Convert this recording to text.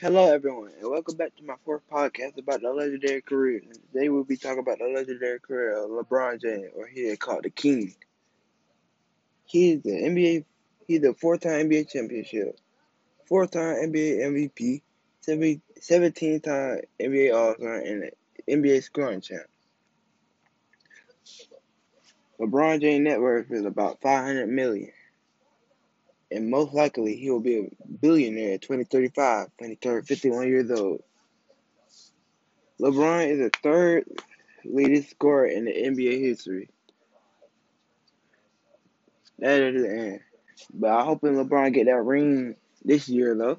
Hello, everyone, and welcome back to my fourth podcast about the legendary career. Today we'll be talking about the legendary career of LeBron James, or he is called the King. He is the NBA, he's the four-time NBA championship, four-time NBA MVP, 17-time NBA All-Star, and NBA scoring champ. LeBron James' net worth is about 500 million and most likely he will be billionaire at 2035 when he turns 51 years old. LeBron is the third leading scorer in the NBA history. That is the end. But I hope LeBron get that ring this year though.